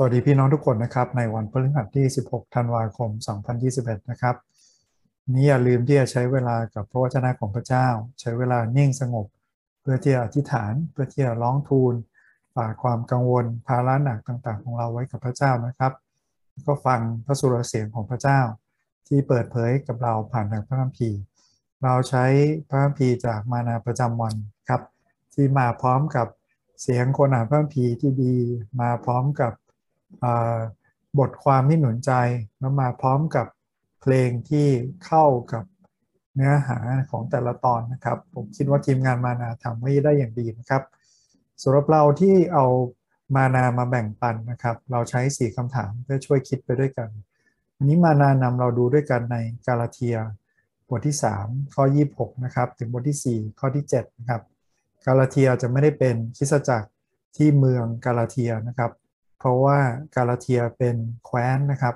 สวัสดีพี่น้องทุกคนนะครับ ในวันพฤหัสที่ 16 ธันวาคม 2021 นะครับ นี้อย่าลืมที่จะใช้เวลากับพระวจนะของพระเจ้า ใช้เวลานิ่งสงบ เพื่อที่จะอธิษฐาน เพื่อที่จะร้องทูลฝากความกังวลภาระหนักต่างๆ ของเราไว้กับพระเจ้านะครับ ก็ฟังพระสุรเสียงของพระเจ้า ที่เปิดเผยกับเราผ่านทางพระคัมภีร์ เราใช้พระคัมภีร์จากมานาประจำวันครับ ที่มาพร้อมกับเสียงคนอ่านพระคัมภีร์ที่ดีมาพร้อมกับ บทความที่หนุนใจแล้วมาพร้อมกับเพลงที่เข้ากับเนื้อหาของแต่ละตอนนะครับ ผมคิดว่าทีมงานมานาทำไว้ได้อย่างดีนะครับสำหรับเราที่เอามานามาแบ่งปันนะครับ เราใช้สี่คำถามเพื่อช่วยคิดไปด้วยกันอันนี้มานานำเราดูด้วยกันในกาลาเทียบทที่ 3 ข้อ 26 นะครับ ถึงบทที่ 4 ข้อที่7นะครับกาลาเทียจะไม่ได้เป็นคิสจักรที่เมืองกาลาเทียนะครับ เพราะว่ากาลาเทียเป็นแคว้นนะครับ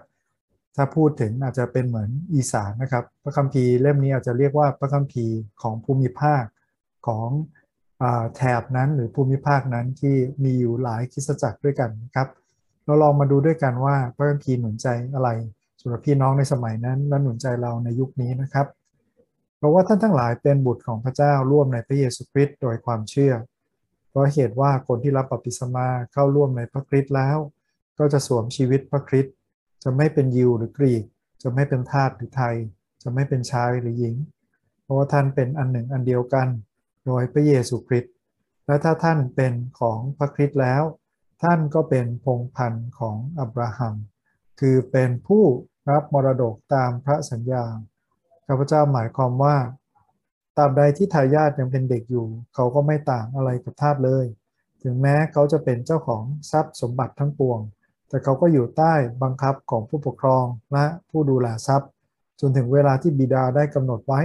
ถ้าพูดถึงอาจจะเป็นเหมือนอีสานนะครับ พระคัมภีร์เล่มนี้อาจจะเรียกว่าพระคัมภีร์ของภูมิภาคของแถบนั้นหรือภูมิภาคนั้นที่มีอยู่หลายคริสตจักรด้วยกันครับ เราลองมาดูด้วยกันว่าพระคัมภีร์หนุนใจอะไรสำหรับพี่น้องในสมัยนั้นและหนุนใจเราในยุคนี้นะครับ เพราะว่าท่านทั้งหลายเป็นบุตรของพระเจ้าร่วมในพระเยซูคริสต์โดยความเชื่อ เพราะเหตุว่าคนที่รับบัพติศมาเข้าร่วมในพระคริสต์แล้ว ก็จะสวมชีวิตพระคริสต์จะไม่เป็นยิวหรือกรีก จะไม่เป็นทาสหรือไทย จะไม่เป็นชายหรือหญิง เพราะว่าท่านเป็นอันหนึ่งอันเดียวกัน โดยพระเยซูคริสต์และถ้าท่านเป็นของพระคริสต์แล้ว ท่านก็เป็นพงพันธ์ของอับราฮัมคือเป็นผู้รับมรดกตามพระสัญญาข้าพเจ้าหมายความว่า ตราบใดที่ทายาทยังเป็นเด็กอยู่ เขาก็ไม่ต่างอะไรกับทาสเลย ถึงแม้เขาจะเป็นเจ้าของทรัพย์สมบัติทั้งปวง แต่เขาก็อยู่ใต้บังคับของผู้ปกครองและผู้ดูแลทรัพย์ จนถึงเวลาที่บิดาได้กำหนดไว้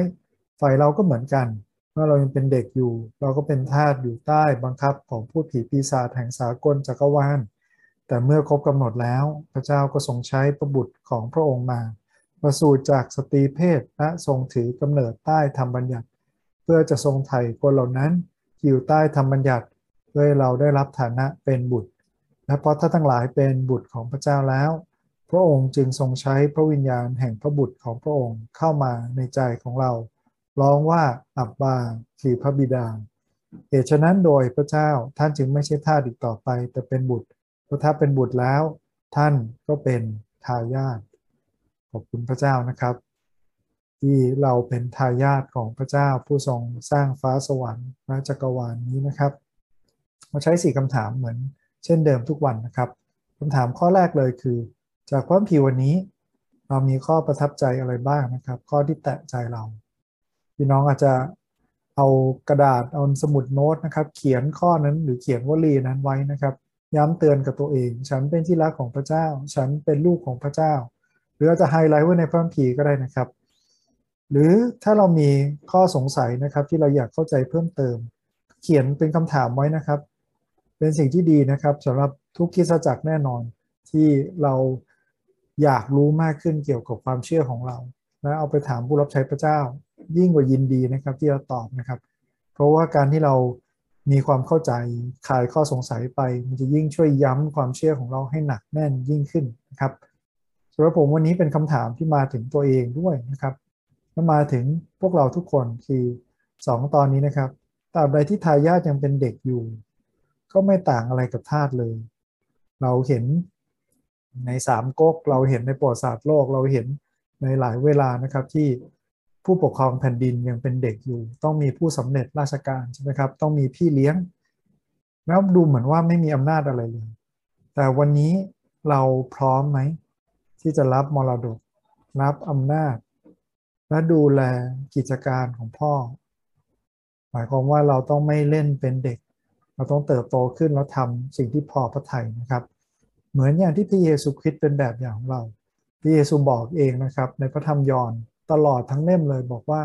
ฝ่ายเราก็เหมือนกัน เมื่อเรายังเป็นเด็กอยู่ เราก็เป็นทาสอยู่ใต้บังคับของผู้ผีปีศาจแห่งสากลจักรวาล แต่เมื่อครบกำหนดแล้ว พระเจ้าก็ทรงใช้ประบุตรของพระองค์มาประสูติจากสตรีเพศและทรงถือกำเนิดใต้ธรรมบัญญัติ พื่อจะทรงไถ่คนเหล่านั้นอยู่ใต้ธรรมบัญญัติเพื่อเราได้รับฐานะเป็นบุตร และเพราะท่านทั้งหลายเป็นบุตรของพระเจ้าแล้ว พระองค์จึงทรงใช้พระวิญญาณแห่งพระบุตรของพระองค์เข้ามาในใจของเรา ร้องว่าอับบาคือพระบิดาเหตุฉะนั้นโดยพระเจ้าท่านจึงไม่ใช่ทาสอีกต่อไป แต่เป็นบุตรเพราะถ้าเป็นบุตรแล้ว ท่านก็เป็นทายาทขอบคุณพระเจ้านะครับ ที่เราเป็นทายาทของพระเจ้าผู้ทรงสร้างฟ้าสวรรค์และจักรวาลนนี้นะครับมาใช้สี่คำถามเหมือนเช่นเดิมทุกวันนะครับคำถามข้อแรกเลยคือ จากความผิววันนี้ เรามีข้อประทับใจอะไรบ้างนะครับ ข้อที่แตะใจเราพี่น้องอาจจะเอากระดาษเอาสมุดโน้ตนะครับ เขียนข้อนั้นหรือเขียนวลีนั้นไว้นะครับ ย้ำเตือนกับตัวเอง ฉันเป็นที่รักของพระเจ้า ฉันเป็นลูกของพระเจ้า หรืออาจจะไฮไลท์ไว้ในพระคัมภีร์ก็ได้นะครับ หรือถ้าเรามีข้อสงสัยนะครับ ที่เราอยากเข้าใจเพิ่มเติม เขียนเป็นคำถามไว้นะครับ เป็นสิ่งที่ดีนะครับสำหรับทุกคิสจักรแน่นอนที่เราอยากรู้มากขึ้นเกี่ยวกับความเชื่อของเราและเอาไปถามผู้รับใช้พระเจ้า ยิ่งกว่ายินดีนะครับที่เราตอบนะครับ เพราะว่าการที่เรามีความเข้าใจคลายข้อสงสัยไป มันจะยิ่งช่วยย้ำความเชื่อของเราให้หนักแน่นยิ่งขึ้นนะครับสำหรับผมวันนี้เป็นคำถามที่มาถึงตัวเองด้วยนะครับ แล้วมาถึงพวกเราทุกคนคือสองตอนนี้นะครับตราบใดที่ทายาทยังเป็นเด็กอยู่ ก็ไม่ต่างอะไรกับทาสเลย เราเห็นในสามก๊กเราเห็นในประวัติศาสตร์โลกเราเห็นในหลายเวลานะครับที่ผู้ปกครองแผ่นดินยังเป็นเด็กอยู่ ต้องมีผู้สำเร็จราชการใช่ไหมครับ ต้องมีพี่เลี้ยง แล้วดูเหมือนว่าไม่มีอำนาจอะไรเลย แต่วันนี้เราพร้อมไหมที่จะรับมรดก รับอำนาจ และดูแลกิจการของพ่อ หมายความว่าเราต้องไม่เล่นเป็นเด็ก เราต้องเติบโตขึ้นแล้วทำสิ่งที่พอพระทัยนะครับ เหมือนอย่างที่พระเยซูคริสต์เป็นแบบอย่างของเรา พระเยซูบอกเองนะครับ ในพระธรรมยอห์นตลอดทั้งเล่มเลยบอกว่า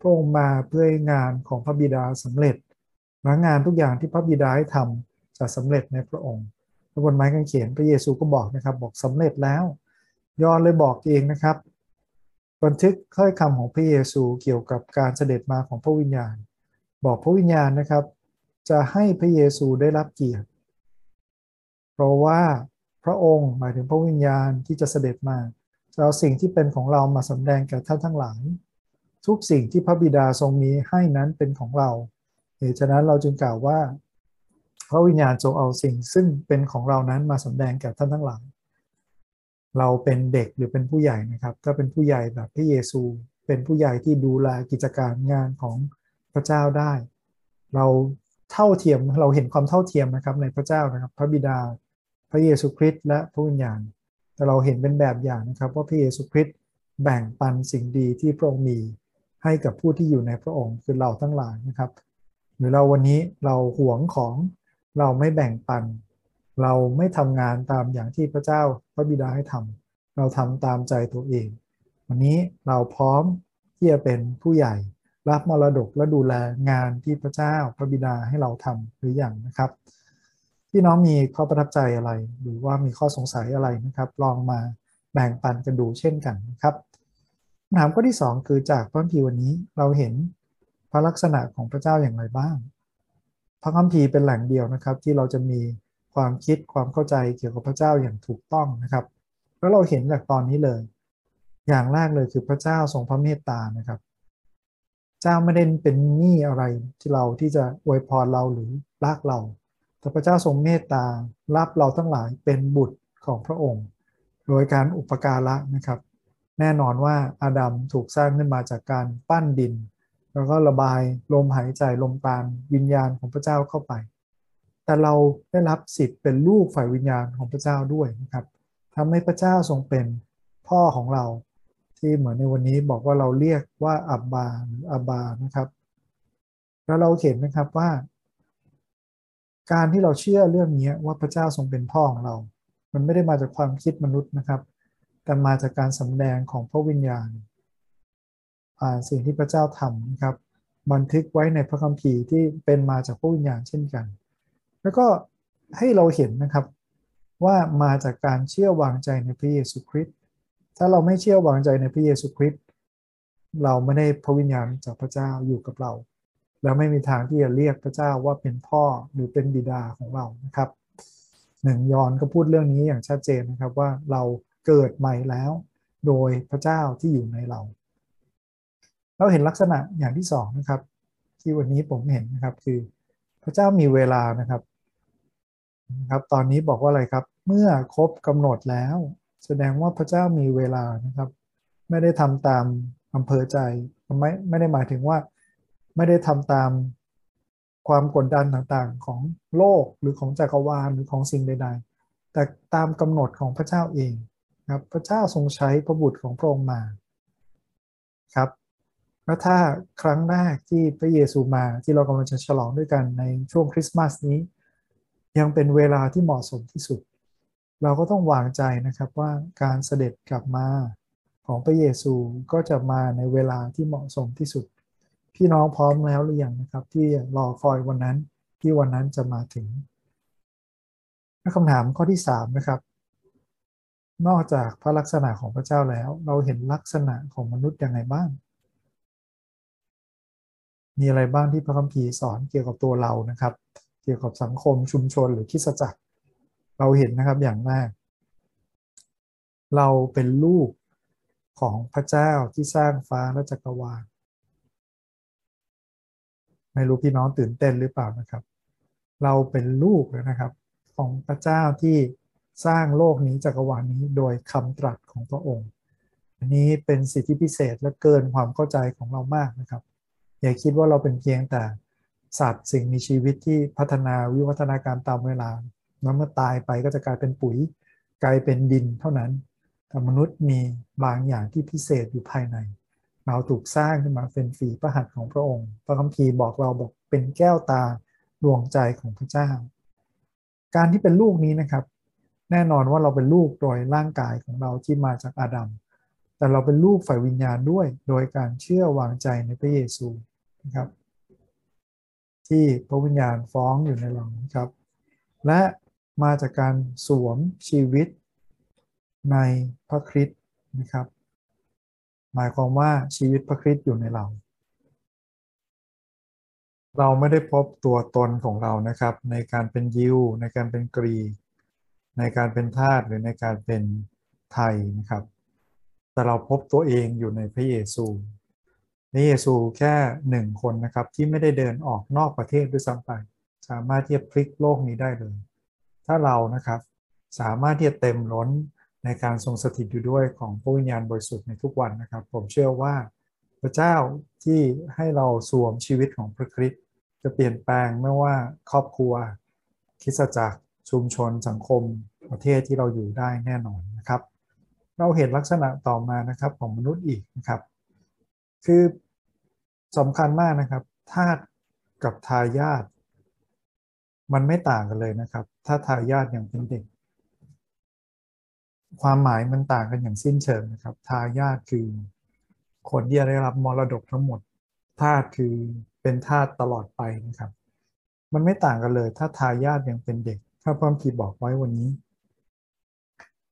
พระองค์มาเพื่องานของพระบิดาสำเร็จและงานทุกอย่างที่พระบิดาให้ทำจะสำเร็จในพระองค์บนไม้กางเขนพระเยซูก็บอกนะครับ บอกสำเร็จแล้ว ยอห์นเลยบอกเองนะครับ บันทึกถ้อยคำของพระเยซูเกี่ยวกับการเสด็จมาของพระวิญญาณ บอกพระวิญญาณนะครับ จะให้พระเยซูได้รับเกียรติ เพราะว่าพระองค์หมายถึงพระวิญญาณที่จะเสด็จมาจะเอาสิ่งที่เป็นของเรามาสำแดงแก่ท่านทั้งหลายทุกสิ่งที่พระบิดาทรงมีให้นั้นเป็นของเราเหตุฉะนั้นเราจึงกล่าวว่า พระวิญญาณทรงเอาสิ่งซึ่งเป็นของเรานั้นมาสำแดงแก่ท่านทั้งหลาย เราเป็นเด็กหรือเป็นผู้ใหญ่นะครับถ้าเป็นผู้ใหญ่แบบพระเยซู เป็นผู้ใหญ่ที่ดูแลกิจการงานของพระเจ้าได้ เราเท่าเทียมเราเห็นความเท่าเทียมนะครับในพระเจ้านะครับ พระบิดาพระเยซูคริสต์และพระวิญญาณแต่เราเห็นเป็นแบบอย่างนะครับว่าพระเยซูคริสต์แบ่งปันสิ่งดีที่พระองค์มีให้กับผู้ที่อยู่ในพระองค์คือเราทั้งหลายนะครับ หรือเราวันนี้เราหวงของเราไม่แบ่งปัน เราไม่ทำงานตามอย่างที่พระเจ้าพระบิดาให้ทำเราทำตามใจตัวเอง วันนี้เราพร้อมที่จะเป็นผู้ใหญ่ รับมรดกและดูแลงานที่พระเจ้าพระบิดาให้เราทำหรืออย่างนะครับพี่น้องมีข้อประทับใจอะไร หรือว่ามีข้อสงสัยอะไรนะครับ ลองมาแบ่งปันกันดูเช่นกันนะครับคำถามข้อที่ 2 คือจากพระคัมภีร์วันนี้เราเห็นพระลักษณะของพระเจ้าอย่างไรบ้าง พระคัมภีร์เป็นแหล่งเดียวนะครับที่เราจะมี ความคิดความเข้าใจเกี่ยวกับพระเจ้าอย่างถูกต้องนะครับแล้วเราเห็นจากตอนนี้เลย อย่างแรกเลยคือพระเจ้าทรงพระเมตตานะครับ เจ้าไม่ได้เป็นหนี้อะไรที่เราที่จะอวยพรเราหรือรักเรา แต่พระเจ้าทรงเมตตารับเราทั้งหลายเป็นบุตรของพระองค์ โดยการอุปการะนะครับ แน่นอนว่าอาดัมถูกสร้างขึ้นมาจากการปั้นดิน แล้วก็ระบายลมหายใจลมปราณวิญญาณของพระเจ้าเข้าไป แต่เราได้รับสิทธิ์เป็นลูกฝ่ายวิญญาณของพระเจ้าด้วยนะครับทำให้พระเจ้าทรงเป็นพ่อของเรา ที่เหมือนในวันนี้บอกว่าเราเรียกว่าอับบาหรืออับบานะครับ แล้วเราเห็นนะครับว่า การที่เราเชื่อเรื่องนี้ว่าพระเจ้าทรงเป็นพ่อของเรา มันไม่ได้มาจากความคิดมนุษย์นะครับ แต่มาจากการสำแดงของพระวิญญาณผ่านสิ่งที่พระเจ้าทำนะครับ บันทึกไว้ในพระคัมภีร์ที่เป็นมาจากพระวิญญาณเช่นกัน แล้วก็ให้เราเห็นนะครับว่ามาจากการเชื่อวางใจในพระเยซูคริสต์ถ้าเราไม่เชื่อวางใจในพระเยซูคริสต์เราไม่ได้พระวิญญาณจากพระเจ้าอยู่กับเรา แล้วไม่มีทางที่จะเรียกพระเจ้าว่าเป็นพ่อหรือเป็นบิดาของเรานะครับหนึ่งยอนก็พูดเรื่องนี้อย่างชัดเจนนะครับว่าเราเกิดใหม่แล้ว โดยพระเจ้าที่อยู่ในเรา เราเห็นลักษณะอย่างที่สองนะครับ ที่วันนี้ผมเห็นนะครับคือพระเจ้ามีเวลานะครับ นะครับตอนนี้บอกว่าอะไรครับ เมื่อครบกำหนดแล้ว แสดงว่าพระเจ้ามีเวลานะครับ ไม่ได้ทำตามอำเภอใจไม่ไม่ได้หมายถึงว่า ไม่ได้ทำตามความกดดันต่างๆ ของโลกหรือของจักรวาลหรือของสิ่งใด ๆ แต่ตามกำหนดของพระเจ้าเองครับพระเจ้าทรงใช้พระบุตรของพระองค์มาครับแล้วถ้าครั้งแรกที่พระเยซูมาที่เรากำลังจะฉลองด้วยกันในช่วงคริสต์มาสนี้ ยังเป็นเวลาที่เหมาะสมที่สุด เราก็ต้องวางใจนะครับว่าการเสด็จกลับมาของพระเยซูก็จะมาในเวลาที่เหมาะสมที่สุด พี่น้องพร้อมแล้วหรือยังนะครับ ที่รอคอยวันนั้นที่วันนั้นจะมาถึงคำถามข้อที่3นะครับ นอกจากพระลักษณะของพระเจ้าแล้ว เราเห็นลักษณะของมนุษย์ยังไงบ้าง มีอะไรบ้างที่พระคัมภีร์สอนเกี่ยวกับตัวเรานะครับ เกี่ยวกับสังคมชุมชนหรือคิสจักร เราเห็นนะครับอย่างแรกเราเป็นลูกของพระเจ้าที่สร้างฟ้าและจักรวาลไม่รู้พี่น้องตื่นเต้นหรือเปล่านะครับ เราเป็นลูกนะครับ ของพระเจ้าที่สร้างโลกนี้จักรวาลนี้โดยคำตรัสของพระองค์ อันนี้เป็นสิทธิพิเศษและเกินความเข้าใจของเรามากนะครับ อย่าคิดว่าเราเป็นเพียงแต่ สัตว์สิ่งมีชีวิตที่พัฒนาวิวัฒนาการตามเวลาแล้วเมื่อตายไปก็จะกลายเป็นปุ๋ย กลายเป็นดินเท่านั้น แต่มนุษย์มีบางอย่างที่พิเศษอยู่ภายใน เราถูกสร้างขึ้นมาเป็นฝีพระหัตถ์ของพระองค์ พระคัมภีร์บอกเราบอกเป็นแก้วตาดวงใจของพระเจ้า การที่เป็นลูกนี้นะครับ แน่นอนว่าเราเป็นลูกโดยร่างกายของเราที่มาจากอาดัม แต่เราเป็นลูกฝ่ายวิญญาณด้วย โดยการเชื่อวางใจในพระเยซูนะครับ ที่พระวิญญาณฟ้องอยู่ในเราครับ และมาจากการสวมชีวิตในพระคริสต์นะครับ หมายความว่าชีวิตพระคริสต์อยู่ในเรา เราไม่ได้พบตัวตนของเรานะครับ ในการเป็นยิว ในการเป็นกรี ในการเป็นทาสหรือในการเป็นไทยนะครับ แต่เราพบตัวเองอยู่ในพระเยซู พระเยซูแค่หนึ่งคนนะครับที่ไม่ได้เดินออกนอกประเทศด้วยซ้ำไป สามารถที่จะพลิกโลกนี้ได้เลย ถ้าเรานะครับสามารถที่จะเต็มล้นในการทรงสถิตอยู่ด้วยของพระวิญญาณบริสุทธิ์ในทุกวันนะครับ ผมเชื่อว่า พระเจ้าที่ให้เราสวมชีวิตของพระคริสต์จะเปลี่ยนแปลงไม่ว่าครอบครัวคิสจักรชุมชนสังคมประเทศที่เราอยู่ได้แน่นอนนะครับ เราเห็นลักษณะต่อมานะครับของมนุษย์อีกนะครับ คือสำคัญมากนะครับทาสกับทายาทมันไม่ต่างกันเลยนะครับ ถ้าทายาทอย่างเป็นเด็ก ความหมายมันต่างกันอย่างสิ้นเชิงนะครับ ทายาทคือคนที่ได้รับมรดกทั้งหมดทาสคือเป็นทาสตลอดไปนะครับ มันไม่ต่างกันเลย ถ้าทายาทยังเป็นเด็ก ถ้าพระคัมภีร์บอกไว้วันนี้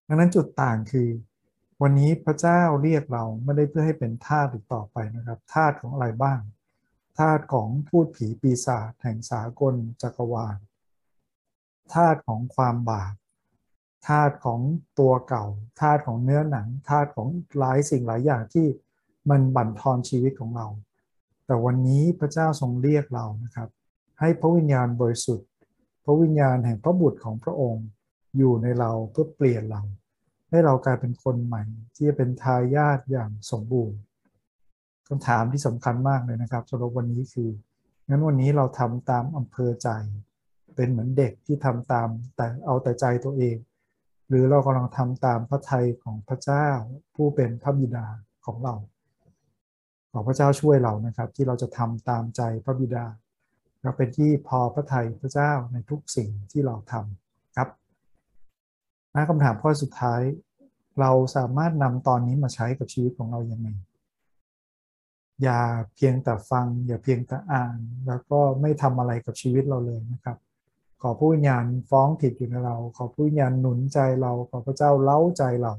ดังนั้นจุดต่างคือ วันนี้พระเจ้าเรียกเราไม่ได้เพื่อให้เป็นทาสอีกต่อไปนะครับ ทาสของอะไรบ้าง ทาสของพูดผีปีศาจแห่งสากลจักรวาล ทาสของความบาป ทาสของตัวเก่า ทาสของเนื้อหนัง ทาสของหลายสิ่งหลายอย่างที่มันบั่นทอนชีวิตของเรา แต่วันนี้พระเจ้าทรงเรียกเรานะครับ ให้พระวิญญาณบริสุทธิ์ พระวิญญาณแห่งพระบุตรของพระองค์อยู่ในเราเพื่อเปลี่ยนเรา ให้เรากลายเป็นคนใหม่ ที่จะเป็นทายาทอย่างสมบูรณ์คำถามที่สำคัญมากเลยนะครับสำหรับวันนี้คืองั้นวันนี้เราทำตามอำเภอใจ เป็นเหมือนเด็กที่ทำตามแต่เอาแต่ใจตัวเอง หรือเรากำลังทำตามพระทัยของพระเจ้า ผู้เป็นพระบิดาของเรา ขอพระเจ้าช่วยเรานะครับ ที่เราจะทำตามใจพระบิดา เราเป็นที่พอพระทัยพระเจ้าในทุกสิ่งที่เราทำครับ นะคำถามข้อสุดท้าย เราสามารถนำตอนนี้มาใช้กับชีวิตของเราอย่างไรอย่าเพียงแต่ฟัง อย่าเพียงแต่อ่าน แล้วก็ไม่ทำอะไรกับชีวิตเราเลยนะครับ ขอผู้วิญญาณฟ้องผิดอยู่ในเรา ขอผู้วิญญาณหนุนใจเราขอพระเจ้าเล้าใจเรา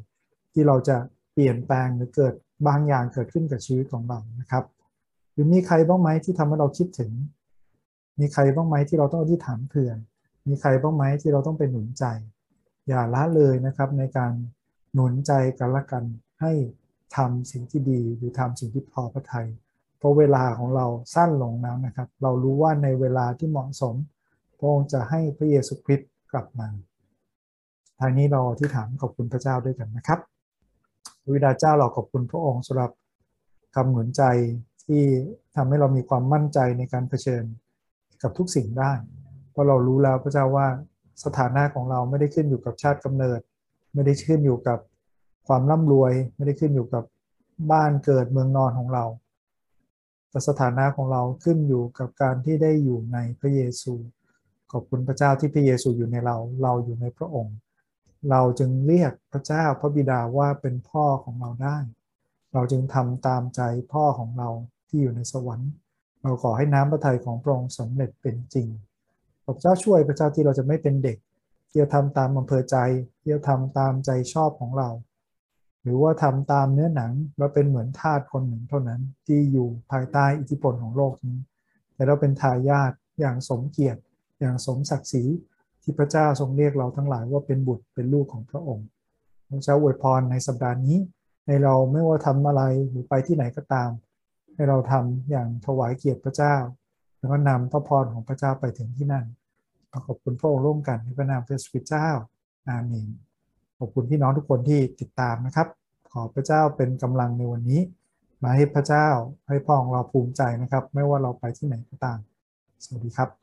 ที่เราจะเปลี่ยนแปลงหรือเกิดบางอย่างเกิดขึ้นกับชีวิตของเรานะครับหรือมีใครบ้างไหมที่ทำให้เราคิดถึง มีใครบ้างไหมที่เราต้องอธิษฐานเผื่อมีใครบ้างไหมที่เราต้องไปหนุนใจ อย่าละเลยนะครับในการหนุนใจกันละกันให้ทำสิ่งที่ดีหรือทำสิ่งที่พอพระทยัยเพราะเวลาของเราสั้นลงแล้วนะครับ เรารู้ว่าในเวลาที่เหมาะสม พระองค์จะให้พระเยซูคริสต์กลับมาทางนี้เราที่ถามขอบคุณพระเจ้าด้วยกันนะครับวิดาเจ้าเราขอบคุณพระองค์สำหรับคำหนุนใจที่ทำให้เรามีความมั่นใจในการเผชิญกับทุกสิ่งได้ เพราะเรารู้แล้วพระเจ้าว่า สถานะของเราไม่ได้ขึ้นอยู่กับชาติกำเนิด ไม่ได้ขึ้นอยู่กับความร่ำรวย ไม่ได้ขึ้นอยู่กับบ้านเกิดเมืองนอนของเรา แต่สถานะของเราขึ้นอยู่กับการที่ได้อยู่ในพระเยซู ขอบคุณพระเจ้าที่พระเยซูอยู่ในเรา เราอยู่ในพระองค์ เราจึงเรียกพระเจ้าพระบิดาว่าเป็นพ่อของเราได้ เราจึงทำตามใจพ่อของเราที่อยู่ในสวรรค์ เราขอให้น้ำพระทัยของพระองค์สำเร็จเป็นจริง เจ้าช่วยพระเจ้าที่เราจะไม่เป็นเด็กที่จะทำตามอำเภอใจที่จะทำตามใจชอบของเรา หรือว่าทำตามเนื้อหนังเราเป็นเหมือนทาสคนหนึ่งเท่านั้นที่อยู่ภายใต้อิทธิพลของโลกนี้ แต่เราเป็นทายาทอย่างสมเกียรติ อย่างสมศักดิ์ศรีที่พระเจ้าทรงเรียกเราทั้งหลายว่าเป็นบุตรเป็นลูกของพระองค์พระเจ้าอวยพรในสัปดาห์นี้ให้เราไม่ว่าทำอะไรหรือไปที่ไหนก็ตาม ให้เราทำอย่างถวายเกียรติพระเจ้า แล้วก็นำพระพรของพระเจ้าไปถึงที่นั่น ขอบคุณพระองค์ร่วมกันในพระนามพระสุริเจ้า อาเมน ขอบคุณพี่น้องทุกคนที่ติดตามนะครับ ขอพระเจ้าเป็นกำลังในวันนี้ มาให้พระเจ้าให้พ่อของเราภูมิใจนะครับ ไม่ว่าเราไปที่ไหนก็ตาม สวัสดีครับ